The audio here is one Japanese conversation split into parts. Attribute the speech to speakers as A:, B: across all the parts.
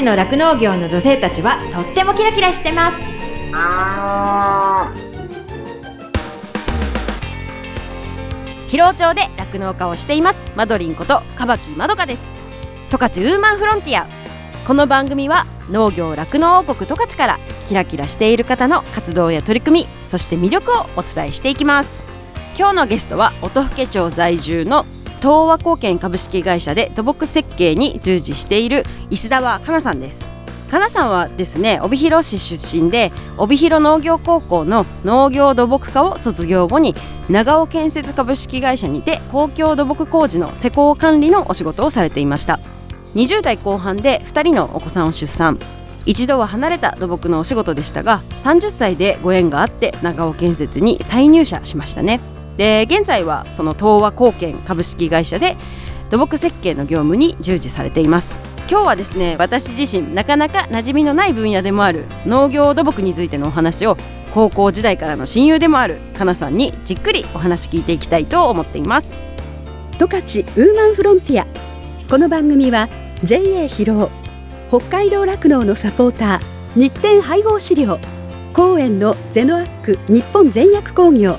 A: 勝の酪農業の女性たちはとってもキラキラしてます。
B: 広尾町で酪農家をしています。マドリンことカバキまどかです。十勝ウーマンフロンティア。この番組は農業酪農王国十勝からキラキラしている方の活動や取り組みそして魅力をお伝えしていきます。今日のゲストは音更町在住の東和貢献株式会社で土木設計に従事している石澤香奈さんです。かなさんはですね帯広市出身で帯広農業高校の農業土木科を卒業後に長尾建設株式会社にて公共土木工事の施工管理のお仕事をされていました。20代後半で2人のお子さんを出産。一度は離れた土木のお仕事でしたが30歳でご縁があって長尾建設に再入社しましたね。で現在はその東和貢献株式会社で土木設計の業務に従事されています。今日はですね私自身なかなか馴染みのない分野でもある農業土木についてのお話を高校時代からの親友でもあるかなさんにじっくりお話聞いていきたいと思っています。
C: 十勝ウーマンフロンティア。この番組は JA 広尾北海道酪農のサポーター日展配合飼料公園のゼノアック日本全薬工業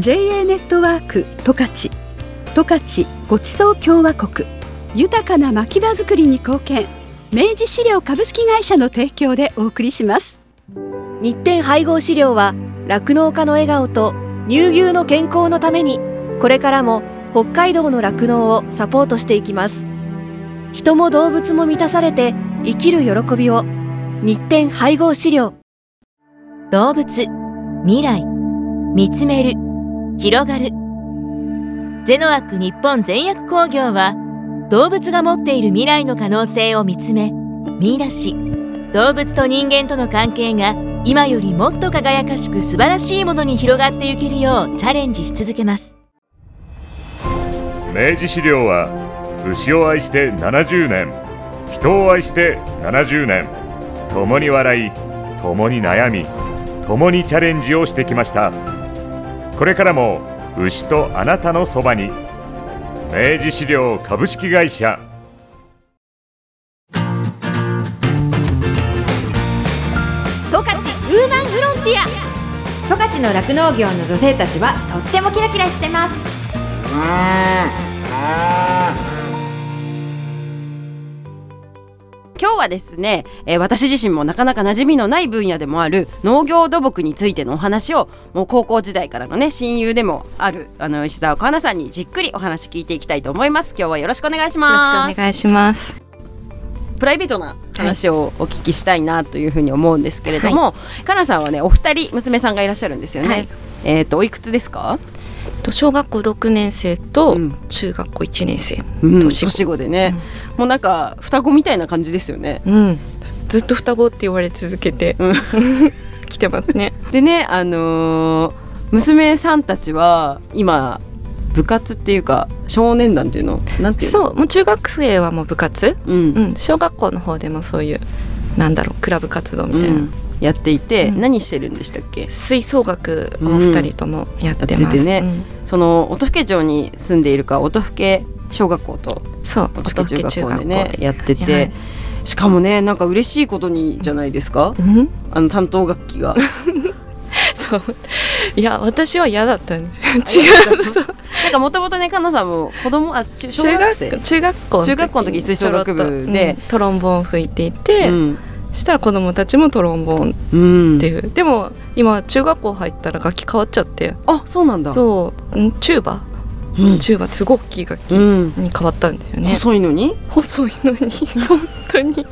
C: JA ネットワーク十勝。十勝ごちそう共和国。豊かな牧場づくりに貢献。明治資料株式会社の提供でお送りします。
D: 日展配合飼料は酪農家の笑顔と乳牛の健康のためにこれからも北海道の酪農をサポートしていきます。人も動物も満たされて生きる喜びを。日展配合飼料。
E: 動物未来見つめる広がる。ゼノアック日本全薬工業は動物が持っている未来の可能性を見つめ見出し。動物と人間との関係が今よりもっと輝かしく素晴らしいものに広がっていけるようチャレンジし続けます。
F: 明治資料は牛を愛して70年人を愛して70年共に笑い共に悩み共にチャレンジをしてきました。これからも牛とあなたのそばに。明治資料株式会社。
D: 十勝ウーマンフロンティア。
A: 十勝の酪農業の女性たちはとってもキラキラしてます
B: 今日はですね、えー、私自身もなかなか馴染みのない分野でもある農業土木についてのお話をもう高校時代からのね親友でもあるあの石澤香奈さんにじっくりお話聞いていきたいと思います。今日はよろしくお願いします。
G: よろしくお願いします。
B: プライベートな話をお聞きしたいなというふうに思うんですけれども、はい、かなさんはねお二人娘さんがいらっしゃるんですよね、はい、えっ、ー、とおいくつですか？
G: 小学校6年生と中学校1年生、
B: うん、年子でね、うん、もうなんか双子みたいな感じですよね、
G: うん、ずっと双子って言われ続けて、うん、来てますね。
B: でねあのー、娘さんたちは今部活っていうか少年団っていうの？なんていう
G: そうもう中学生はもう部活、うん、うん、小学校の方でもそういうなんだろうクラブ活動みたいな、
B: やっていて、うん、何してるんでしたっけ？
G: 吹奏楽を二人ともやってます、
B: うん、ね、うん、その音更町に住んでいるか音更小学校と
G: そう
B: 音更中学校でねやってて、はい、しかもねなんか嬉しいことにじゃないですか、あの担当楽器が。
G: そう。いや私は嫌だったんです。違う。そう。
B: なんかもともとねかなさんも子供あ
G: 中学生？中学校
B: 中学校の時吹奏楽部で、
G: トロンボーン吹いていて、うんしたら子供たちもトロンボーンっていう、うん、でも今中学校入ったら楽器変わっちゃって。
B: あそうなんだ。
G: そう。チューバ。うん、チューバすごく大きい楽器に変わったんですよね、うん、
B: 細いのに？
G: 細いのに。本当に。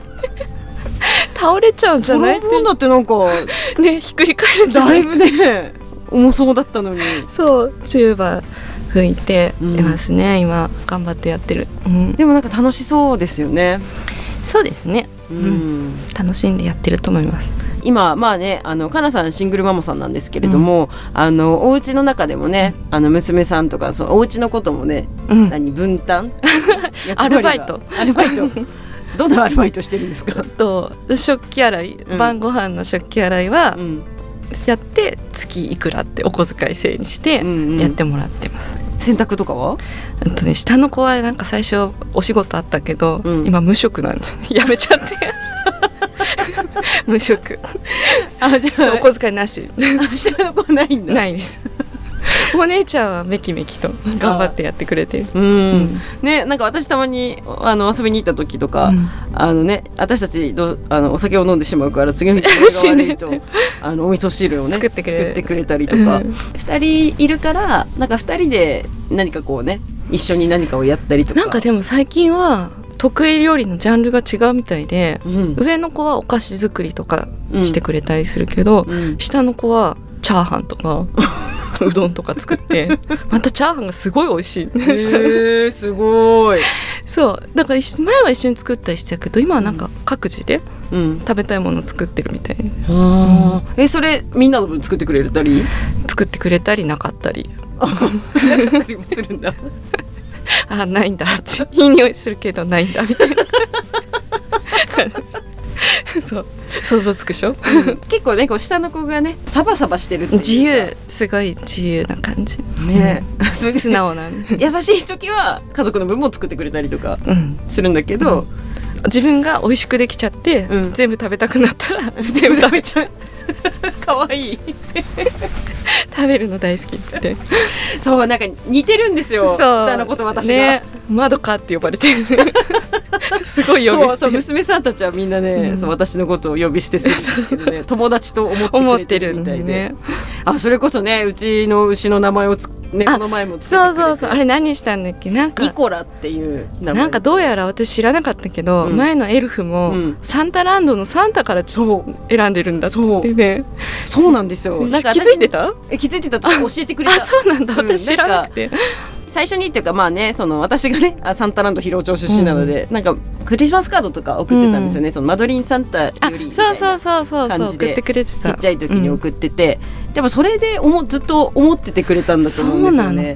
G: 倒れちゃうんじゃない？
B: トロンボーンだってなんか
G: ねひっくり返るんじゃない
B: だいぶね重そうだったのに。
G: そう。チューバ吹いていますね、うん、今頑張ってやってる、
B: うん、でもなんか楽しそうですよね。
G: そうですねうん、楽しんでやってると思います。
B: 今まあねあのかなさんシングルママさんなんですけれども、うん、あのお家の中でもねあの娘さんとかそのお家のこともね、うん、何分担？
G: アルバイト。
B: アルバイト。どんなアルバイトしてるんですか？
G: と食器洗い、うん、晩ご飯の食器洗いは、やって月いくらってお小遣い制にしてやってもらってます、
B: うんうん洗濯とかは？
G: うんとね下の子はなんか最初お仕事あったけど、うん、今無職なんです。やめちゃって。無職。
B: あじ
G: そうお小遣いなし。
B: あ下の子ないんだ。
G: ないです お姉ちゃんはめきめきと頑張ってやってくれてる。
B: うん、ねなんか私たまにあの遊びに行った時とか、
G: うん。
B: あのね私たちどあのお酒を飲んでしまうから次の日 が悪いとあのお味噌汁をね
G: 作ってくれる。
B: 作ってくれたりとか、
G: うん。
B: 二人いるからなんか二人で何かこうね一緒に何かをやったりとか。
G: なんかでも最近は得意料理のジャンルが違うみたいで、
B: うん。
G: 上の子はお菓子作りとか
B: うん
G: してくれたりするけど、
B: うん。
G: 下の子はチャーハンとか うどんとか作って またチャーハンがすごい美味しい、
B: へーすごい、
G: そう。だから一前は一緒に作ったりしてたけど今はなんか各自で
B: うん、
G: 食べたいものを作ってるみたいに
B: あー。えそれみんなの分作ってくれたり？
G: 作ってくれたりなかったり。
B: なかったりもするんだ。
G: あないんだって。いい匂いするけどないんだみたいな。感 じ そう。想像つくでしょ？
B: 結構ねこう下の子がねサバサバしてるっていうか。
G: 自由。すごい自由な感じ。
B: ね、それで。
G: 素直な
B: 優しい時は家族の分も作ってくれたりとか
G: うん、
B: するんだけど、
G: 自分が美味しくできちゃって、
B: うん。
G: 全部食べたくなったら全部食べちゃう。
B: かわいい。
G: 食べるの大好きって。
B: そうなんか似てるんですよ。下の子と私が、
G: ね。窓かって呼ばれてる すごい呼び
B: そうそう娘さんたちはみんなね、
G: うん。
B: そう私のことを呼び捨てするんですけどね友達と思って
G: 思
B: くれて
G: る
B: みたいで、
G: でね。
B: あそれこそねうちの牛の名前をつね
G: あ
B: この前も
G: そうそうそう。あれ何したんだっけ？なんか。
B: ニコラっていう名前。
G: なんかどうやら私知らなかったけど、
B: うん。
G: 前のエルフも、
B: うん。
G: サンタランドのサンタからち
B: そう。
G: 選んでるんだってね。
B: そう。なんですよ。なんか
G: 気づいてた？
B: え気づいてたとか教えてくれた。
G: あそうなんだ。
B: うん。
G: 私知らなくて、
B: 最初にっていうかまあねその私がねあサンタランド広尾町出身なので、なんかクリスマスカードとか送ってたんですよね、そのマドリンサンタよ
G: あ
B: りみたいな感じでちっちゃい時に送ってて、でもそれでおもずっと思っててくれたんだと
G: そ
B: 思うんですよね。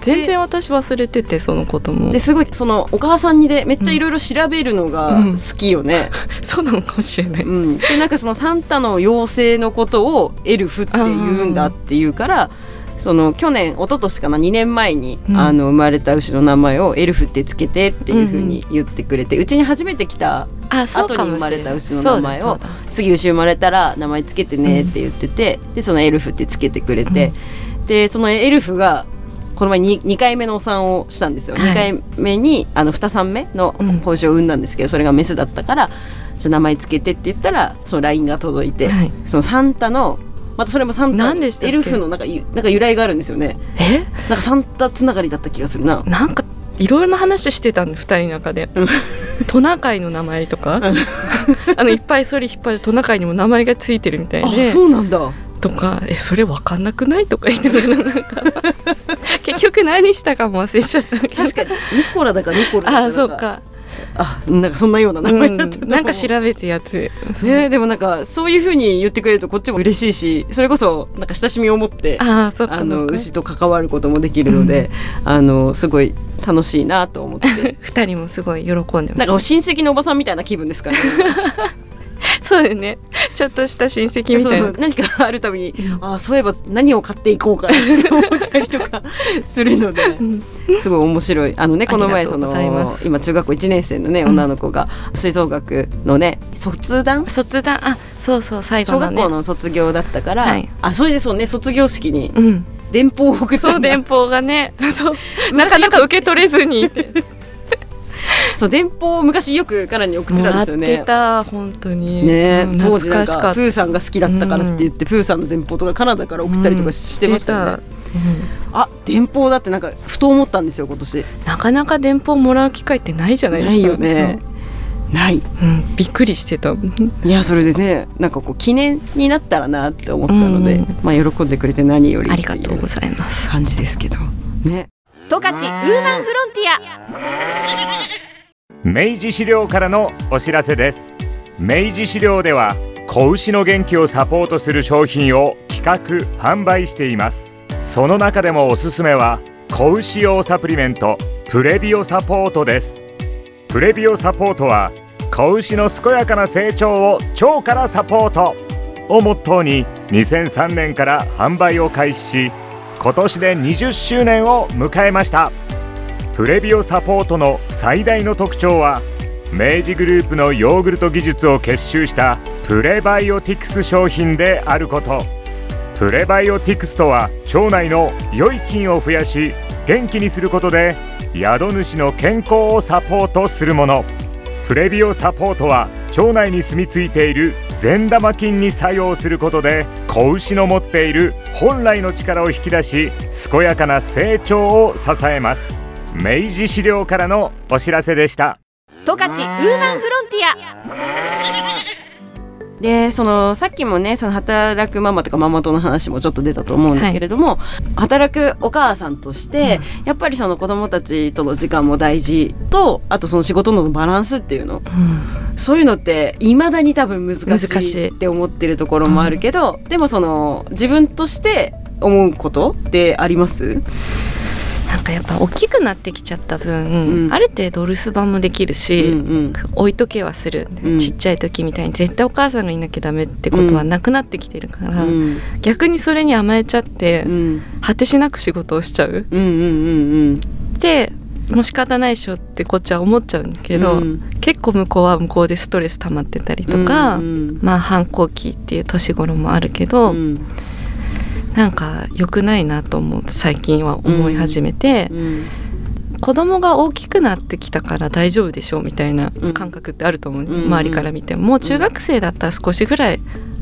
G: 全然私忘れててそのことも。
B: ですごいそのお母さんにでめっちゃいろいろ調べるのが
G: うん。
B: 好きよね。
G: そうなのかもしれない、
B: うん。でなんかそのサンタの妖精のことをエルフって言うんだっていうから。その去年一昨年かな2年前に、
G: うん。
B: あの生まれた牛の名前をエルフってつけてっていうふうに言ってくれて、うちに初めて来た後に生まれた牛の名前を次牛生まれたら名前つけてねって言ってて、でそのエルフってつけてくれて、でそのエルフがこの前 2, 2回目のお産をしたんですよ、
G: はい。
B: 2回目にあの2産目の
G: うん
B: 子牛を産んだんですけどそれがメスだったからじゃあ名前つけてって言ったらその LINE が届いて、
G: はい。
B: そのサンタのまたそれもサンタエルフのなんかゆなんか由来があるんですよね。
G: え？
B: なんかサンタつながりだった気がするな。
G: なんかいろいろな話してたんで2人の中で。
B: うん。
G: トナカイの名前とか？あのいっぱいそれ引っ張るトナカイにも名前がついてるみたい
B: あ
G: で
B: そうなんだ。
G: とかえそれ分かんなくないとか言ってながらなんか。結局何したかも忘れちゃった
B: 確かにニコラだかニコラだか。
G: あそうか、
B: あなんかそんなような名
G: うん、
B: 前だったう。
G: なんか調べてやつ
B: ね、でもなんかそういうふうに言ってくれるとこっちも嬉しいしそれこそなんか親しみを持って
G: あ
B: の牛と関わることもできるので、あのすごい楽しいなと思って。
G: 二人もすごい喜んでま
B: なん
G: す
B: か親戚のおばさんみたいな気分ですからね
G: そうだよね。ちょっとした親戚みたいな。
B: 何かあるたびに、ああそういえば何を買っていこうかなって思ったりとかするので、すごい面白い。あのねこの前その今中学校1年生のね女の子が吹奏楽のね卒団？
G: 卒団？あそうそう最後のね。
B: 小学校の卒業だったから、
G: はい。
B: あそれでそうね卒業式に
G: うん。
B: 電報を送った
G: そう電報がね。そう。なかなか受け取れずに
B: そう電報を昔よく彼に送ってたんですよね。
G: てた本当に。
B: ね
G: うん
B: 当時なん
G: 懐か
B: プーさんが好きだったからって言って、プーさんの電報とかカナダから送ったりとかしてましたよね、
G: うん。
B: あ電報だってなんかふと思ったんですよ今年。
G: なかなか電報もらう機会ってないじゃないですか。
B: ないよね、ない。
G: うん、びっくりしてた。
B: いやそれでねなんかこう記念になったらなって思ったので、
G: うん。うん
B: まあ喜んでくれて何より
G: ありがとうございます。
B: 感じですけど。ね。
C: 十勝ウーマンフロンティア
F: 明治資料からのお知らせです。明治資料では子牛の元気をサポートする商品を企画販売しています。その中でもおすすめは子牛用サプリメントプレビオサポートです。プレビオサポートは子牛の健やかな成長を腸からサポート。をモットーに2003年から販売を開始し今年で20周年を迎えました。プレビオサポートの最大の特徴は明治グループのヨーグルト技術を結集したプレバイオティクス商品であること。プレバイオティクスとは腸内の良い菌を増やし元気にすることで宿主の健康をサポートするもの。プレビオサポートは腸内に住み着いている善玉菌に作用することで子牛の持っている本来の力を引き出し健やかな成長を支えます。明治資料からのお知らせでした。
D: 十勝ウーマンフロンティア。
B: でそのさっきもねその働くママとかママ友の話もちょっと出たと思うんだけれども、働くお母さんとして、やっぱりその子供たちとの時間も大事とあとその仕事のバランスっていうの、そういうのっていまだに多分難し
G: い
B: い。って思ってるところもあるけど、でもその自分として思うことってあります？
G: なんかやっぱ大きくなってきちゃった分、
B: うん。
G: ある程度留守番もできるし、
B: うんうん。
G: 置いとけはする、
B: うん。
G: ちっちゃい時みたいに絶対お母さんがいなきゃダメってことはなくなってきてるから、
B: うん。
G: 逆にそれに甘えちゃって、
B: うん。
G: 果てしなく仕事をしちゃう？
B: うんうんうん
G: でもう仕方ないでしょってこっちは思っちゃうんだけど、
B: うん。
G: 結構向こうは向こうでストレス溜まってたりとか、
B: うん。
G: まあ反抗期っていう年頃もあるけど、
B: うん
G: なんか良くないなと思う最近は思い始めて、
B: うん
G: 子供が大きくなってきたから大丈夫でしょうみたいな
B: うん。
G: 感覚ってあると思う、
B: うん。
G: 周りから見ても。もう中学生だったら少しぐらい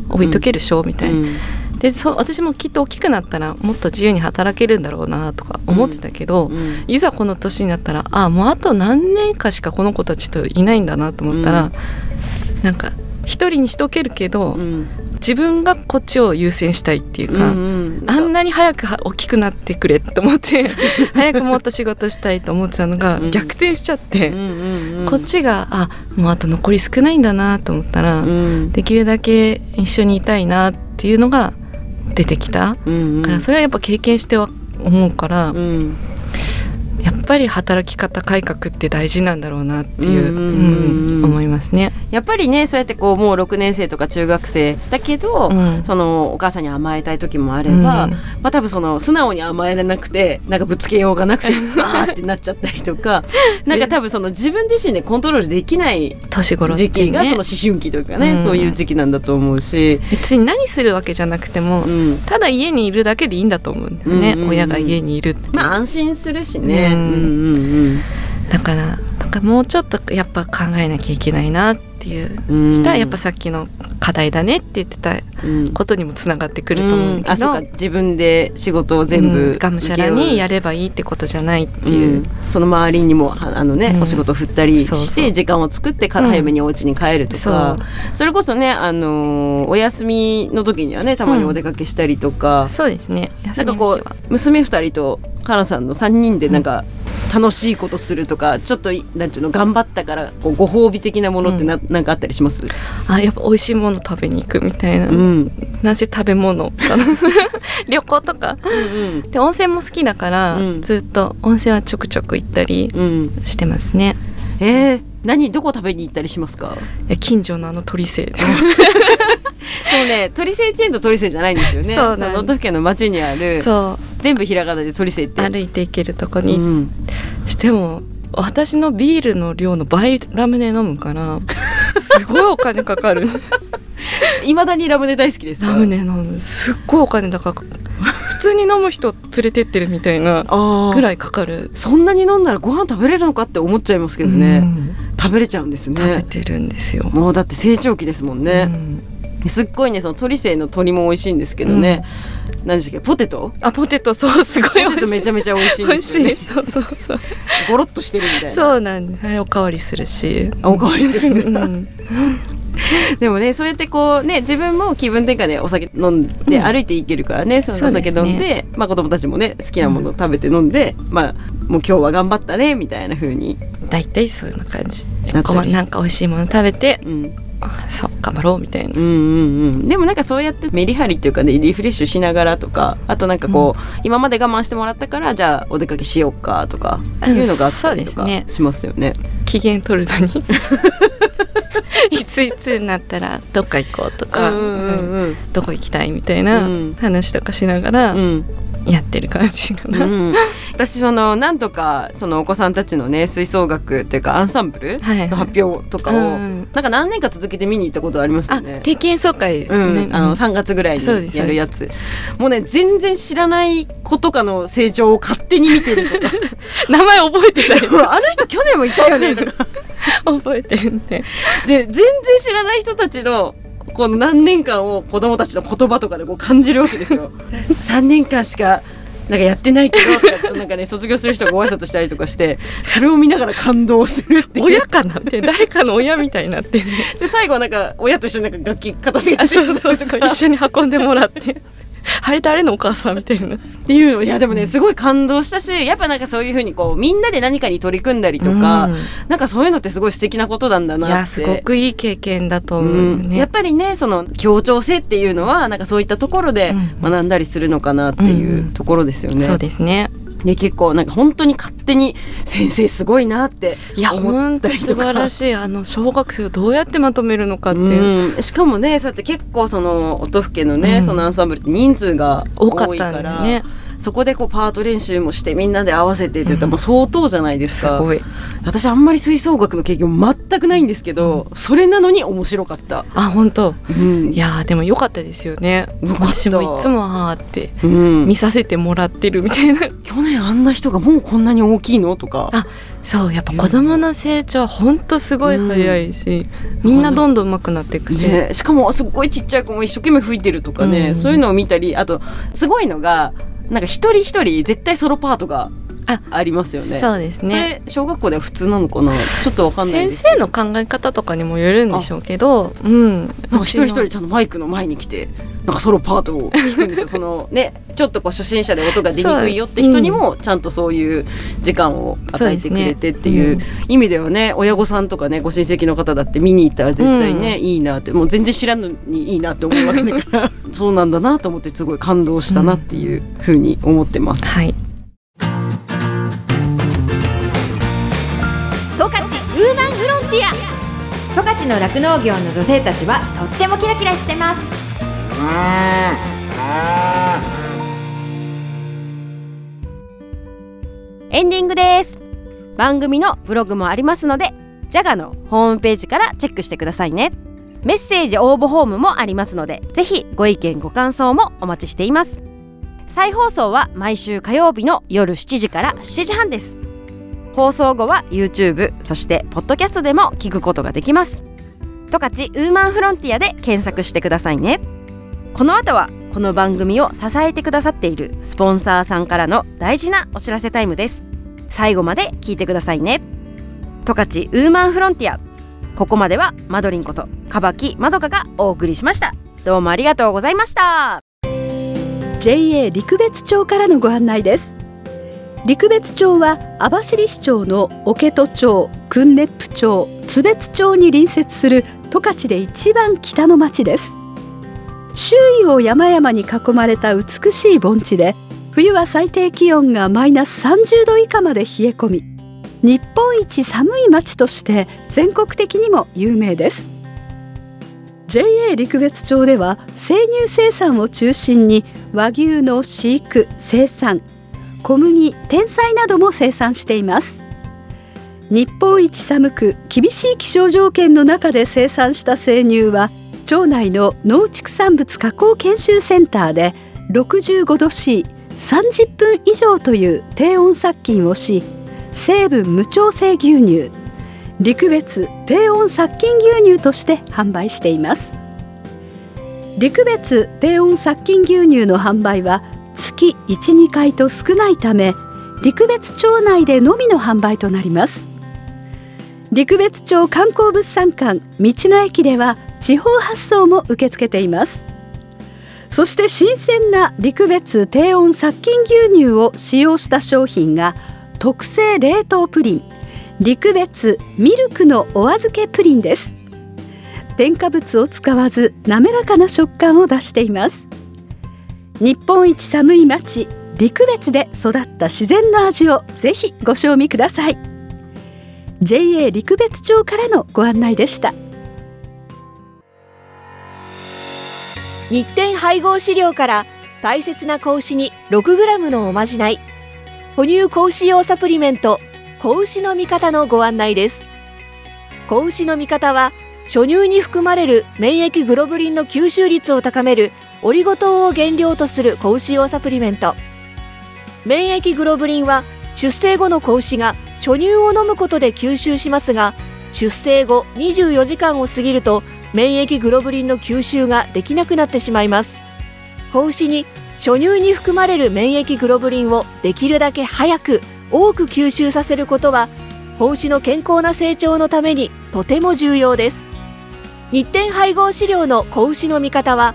G: 置いとけるでしょうみたいな、でそう私もきっと大きくなったらもっと自由に働けるんだろうなとか思ってたけど、
B: うん。
G: いざこの年になったらあもうあと何年かしかこの子たちといないんだなと思ったら、
B: うん。
G: なんか一人にしとけるけど、
B: うん
G: 自分がこっちを優先したいっていうか、
B: うん
G: あんなに早くは大きくなってくれと思って 早くもっと仕事したいと思ってたのが
B: うん。
G: 逆転しちゃって、
B: うんうんうん
G: こっちがあもうあと残り少ないんだなと思ったら、
B: うん。
G: できるだけ一緒にいたいなっていうのが出てきた、
B: うん
G: からそれはやっぱ経験しては思うから、
B: うん。
G: やっぱり働き方改革って大事なんだろうなっていう,、
B: うんうんうんうん。
G: うん思いますね。
B: やっぱりねそうやってこうもう6年生とか中学生だけど、
G: うん。
B: そのお母さんに甘えたい時もあれば、
G: うん。
B: まあ多分その素直に甘えられなくてなんかぶつけようがなくて あーってなっちゃったりとかなんか多分その自分自身でコントロールできない時期がその思春期というかね、
G: うん。
B: そういう時期なんだと思うし、
G: 別に何するわけじゃなくても、
B: うん、
G: ただ家にいるだけでいいんだと思うんだよね、
B: うんうんうん
G: 親が家にいる
B: まあ安心するしね。
G: うん
B: うんうん
G: だからかもうちょっとやっぱ考えなきゃいけないなっていう、
B: うん
G: したらやっぱさっきの課題だねって言ってた
B: うん。
G: ことにもつながってくると思うんだけど、
B: あそうか。自分で仕事を全部、
G: うん。がむしゃらにやればいいってことじゃないっていう、
B: うん。その周りにもはあのね、
G: うん。
B: お仕事振ったりして時間を作ってから早めにお家に帰るとか、それこそね、あのーお休みの時にはねたまにお出かけしたりとか、
G: そうですね。
B: なんかこう娘2人とカナさんの3人でなんか、楽しいことするとかちょっといなんていうの頑張ったからこうご褒美的なものってな,、なんかあったりします、
G: あやっぱ美味しいもの食べに行くみたいな、
B: うん。
G: なし食べ物。旅行とか。
B: うん。
G: で温泉も好きだから、
B: うん。
G: ずっと温泉はちょくちょく行ったり
B: うん、
G: してますね。
B: えー、何どこ食べに行ったりしますか？
G: え近所のあの鳥生
B: そうね鳥生チェーンと鳥生じゃないんですよね。
G: そうな
B: の都府県の町にある
G: そう。
B: 全部ひらがなで鳥生って。
G: 歩いて行けるとこ
B: う
G: に
B: ん。
G: しても私のビールの量の倍ラムネ飲むからすごいお金かかる。
B: いまだにラムネ大好きですか？
G: ラムネ飲む。すっごいお金だか通に飲む人連れてってるみたいなぐらいかかる。
B: そんなに飲んだらご飯食べれるのかって思っちゃいますけどね、
G: うん。
B: 食べれちゃうんです
G: 食べ
B: ね
G: てるんですよ、
B: もうだって成長期ですもん
G: う
B: ね、
G: ん。
B: すっごいねその鳥生の鶏も美味しいんですけどね、何でしたっけ？ポテト？
G: あポテト。そうすごい
B: ポテト
G: 美味しい。
B: めちゃめちゃ美味しいん
G: 美味しい。
B: ですよね
G: そうそうそう。
B: ゴロッとしてるみたいな。
G: そうなんです。おかわりするし。
B: あおかわりする。
G: うん
B: でもねそうやってこうね自分も気分転換でお酒飲んで歩いていけるからね、そのお酒飲んで
G: で
B: まあ子供たちもね好きなものを食べて飲んで、まあもう今日は頑張ったねみたいな風に。
G: 大体そういう感じ。
B: な
G: んか美味しいもの食べて
B: うん。
G: あそう頑張ろうみたいな。
B: うんうんうん、でもなんかそうやってメリハリっていうかねリフレッシュしながらとかあとなんかこう、今まで我慢してもらったからじゃあお出かけしようかとか
G: うん
B: いうのがあったりとかしますよね。
G: 機嫌取るのに。いついつになったらどっか行こうとか、
B: うんうん。うん。
G: どこ行きたいみたいな
B: うん。
G: 話とかしながら、
B: うん
G: やってる感じかな、
B: うん、私そのなんとかそのお子さんたちのね吹奏楽っていうかアンサンブル
G: はい
B: の発表とかを、
G: うん
B: なんか何年か続けて見に行ったことありますよ
G: あ
B: ね。
G: 定期演奏会です
B: うん。
G: ね、
B: あの3月ぐらいにやるやつ。もうね全然知らない子とかの成長を勝手に見てるとか。
G: 名前覚えてる
B: あの人去年もいたよねとか。
G: 覚えてるんで。
B: で全然知らない人たちのこの何年間を子供たちの言葉とかでこう感じるわけですよ。3年間しかなんかやってないけどなんかね卒業する人がご挨拶したりとかしてそれを見ながら感動するっていう。
G: 親かな？って誰かの親みたいになってる。
B: で最後はなんか親と一緒になんか楽器片付けて
G: あそうそうそう。一緒に運んでもらって あれ誰のお母さんみたいな。
B: っていうのいやでもねすごい感動したしやっぱなんかそういうふうにこうみんなで何かに取り組んだりとか、
G: うん。
B: なんかそういうのってすごい素敵なことなんだなって。
G: いやすごくいい経験だと思うよ
B: うん。
G: ね、
B: やっぱりねその協調性っていうのはなんかそういったところで
G: うん。
B: 学んだりするのかなっていうところですよね。
G: そうですね
B: で結構なんか本当に勝手に先生すごいなって
G: いや
B: 思
G: 本当
B: ったりとか。
G: 素晴らしい。あの小学生をどうやってまとめるのかっていう、
B: うん、しかもねそうやって結構その音更けのね、
G: うん。
B: そのアンサンブルって人数が
G: 多かった
B: から
G: ね
B: そこでこうパート練習もしてみんなで合わせてって言ったらもう相当じゃないですか、私あんまり吹奏楽の経験全くないんですけど、それなのに面白かった、
G: あ本当。
B: うん。
G: いやーでも良かったですよね。私もいつもあーって
B: うん。
G: 見させてもらってるみたいな。
B: 去年あんな人がもうこんなに大きいのとか。
G: あそうやっぱ子供の成長は本当すごい早いし、みんなどんどん上手くなっていくし、
B: ね、しかもすっごいちっちゃい子も一生懸命吹いてるとかね、
G: うん。
B: そういうのを見たりあとすごいのがなんか一人一人絶対ソロパートが
G: あ
B: ありますよね。
G: そうです
B: そ
G: ね
B: れ小学校では普通なのかな？ちょっとわかんないです
G: 先生の考え方とかにもよるんでしょうけどうん。
B: なんか一人一人ちゃんとマイクの前に来てなんかソロパートを弾くんですよ。そのねちょっとこう初心者で音が出にくいよって人にもちゃんとそういう時間を与えてくれてっていう意味ではね。親御さんとかねご親戚の方だって見に行ったら絶対ね、いいなって。もう全然知らんのにいいなって思うわけだから。そうなんだなと思ってすごい感動したなっていうふうに思ってます。
G: はい
A: ティア十勝の酪農業の女性たちはとってもキラキラしてます。
B: エンディングです。番組のブログもありますのでジャガのホームページからチェックしてくださいね。メッセージ応募フォームもありますのでぜひご意見ご感想もお待ちしています。再放送は毎週火曜日の夜7時から7時半です。放送後は YouTube そしてポッドキャストでも聞くことができます。十勝ウーマンフロンティアで検索してくださいね。この後はこの番組を支えてくださっているスポンサーさんからの大事なお知らせタイムです。最後まで聞いてくださいね。十勝ウーマンフロンティア。ここまではマドリンことかばきまどかがお送りしました。どうもありがとうございました。
C: JA 陸別町からのご案内です。陸別町は網走市町の桶戸町訓熱府町津別町に隣接する十勝で一番北の町です。周囲を山々に囲まれた美しい盆地で冬は最低気温がマイナス30度以下まで冷え込み日本一寒い町として全国的にも有名です。JA 陸別町では生乳生産を中心に和牛の飼育生産小麦天菜なども生産しています。日本一寒く厳しい気象条件の中で生産した生乳は町内の農畜産物加工研修センターで65度 C30 分以上という低温殺菌をし成分無調整牛乳陸別低温殺菌牛乳として販売しています。陸別低温殺菌牛乳の販売は月12回と少ないため陸別町内でのみの販売となります。陸別町観光物産館道の駅では地方発送も受け付けています。そして新鮮な陸別低温殺菌牛乳を使用した商品が特製冷凍プリン陸別ミルクのお預けプリンです。添加物を使わず滑らかな食感を出しています。日本一寒い町陸別で育った自然の味をぜひご賞味ください。JA 陸別町からのご案内でした。
D: 日展配合資料から大切な子牛に 6g のおまじない。哺乳子牛用サプリメント子牛の味方のご案内です。子牛の味方は初乳に含まれる免疫グロブリンの吸収率を高めるオリゴ糖を原料とする子牛用サプリメント。免疫グロブリンは出生後の子牛が初乳を飲むことで吸収しますが出生後24時間を過ぎると免疫グロブリンの吸収ができなくなってしまいます。子牛に初乳に含まれる免疫グロブリンをできるだけ早く多く吸収させることは子牛の健康な成長のためにとても重要です。日展配合飼料の子牛の味方は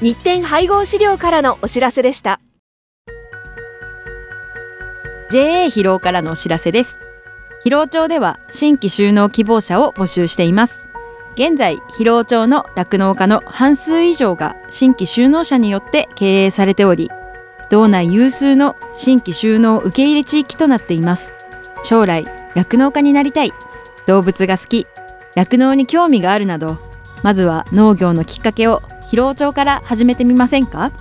D: 日展配合飼料からのお知らせでした。
A: JA 疲労からのお知らせです。疲労町では新規就農希望者を募集しています。現在疲労町の酪農家の半数以上が新規就農者によって経営されており道内有数の新規就農受け入れ地域となっています。将来酪農家になりたい。動物が好き。酪農に興味があるなどまずは農業のきっかけを疲労町から始めてみませんか？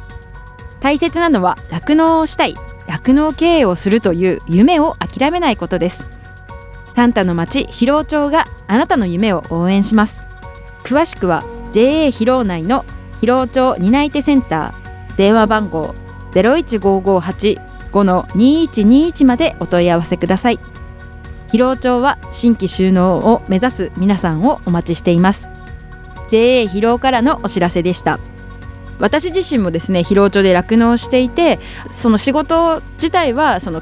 A: 大切なのは酪農をしたい酪農経営をするという夢を諦めないことです。サンタの町広尾町があなたの夢を応援します。詳しくは JA 広尾内の広尾町担い手センター電話番号015585-2121までお問い合わせください。広尾町は新規就農を目指す皆さんをお待ちしています。JA 疲労からのお知らせでした。私自身もですね疲労町で酪農していてその仕事自体はその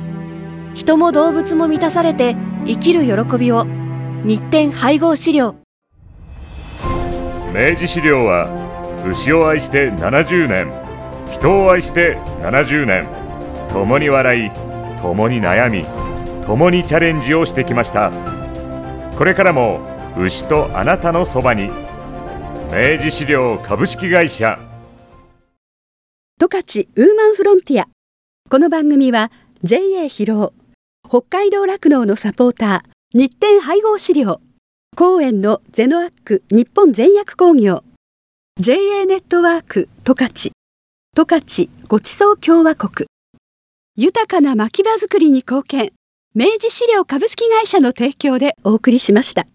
D: 人も動物も満たされて生きる喜びを。日展配合資料。
F: 明治資料は牛を愛して70年人を愛して70年。共に笑い共に悩み共にチャレンジをしてきました。これからも牛とあなたのそばに。明治資料株式会社。
C: 十勝ウーマンフロンティア。この番組は JA 広尾北海道酪農のサポーター日展配合資料。公園のゼノアック日本全薬工業。JA ネットワーク十勝。十勝ごちそう共和国。豊かな牧場づくりに貢献。明治資料株式会社の提供でお送りしました。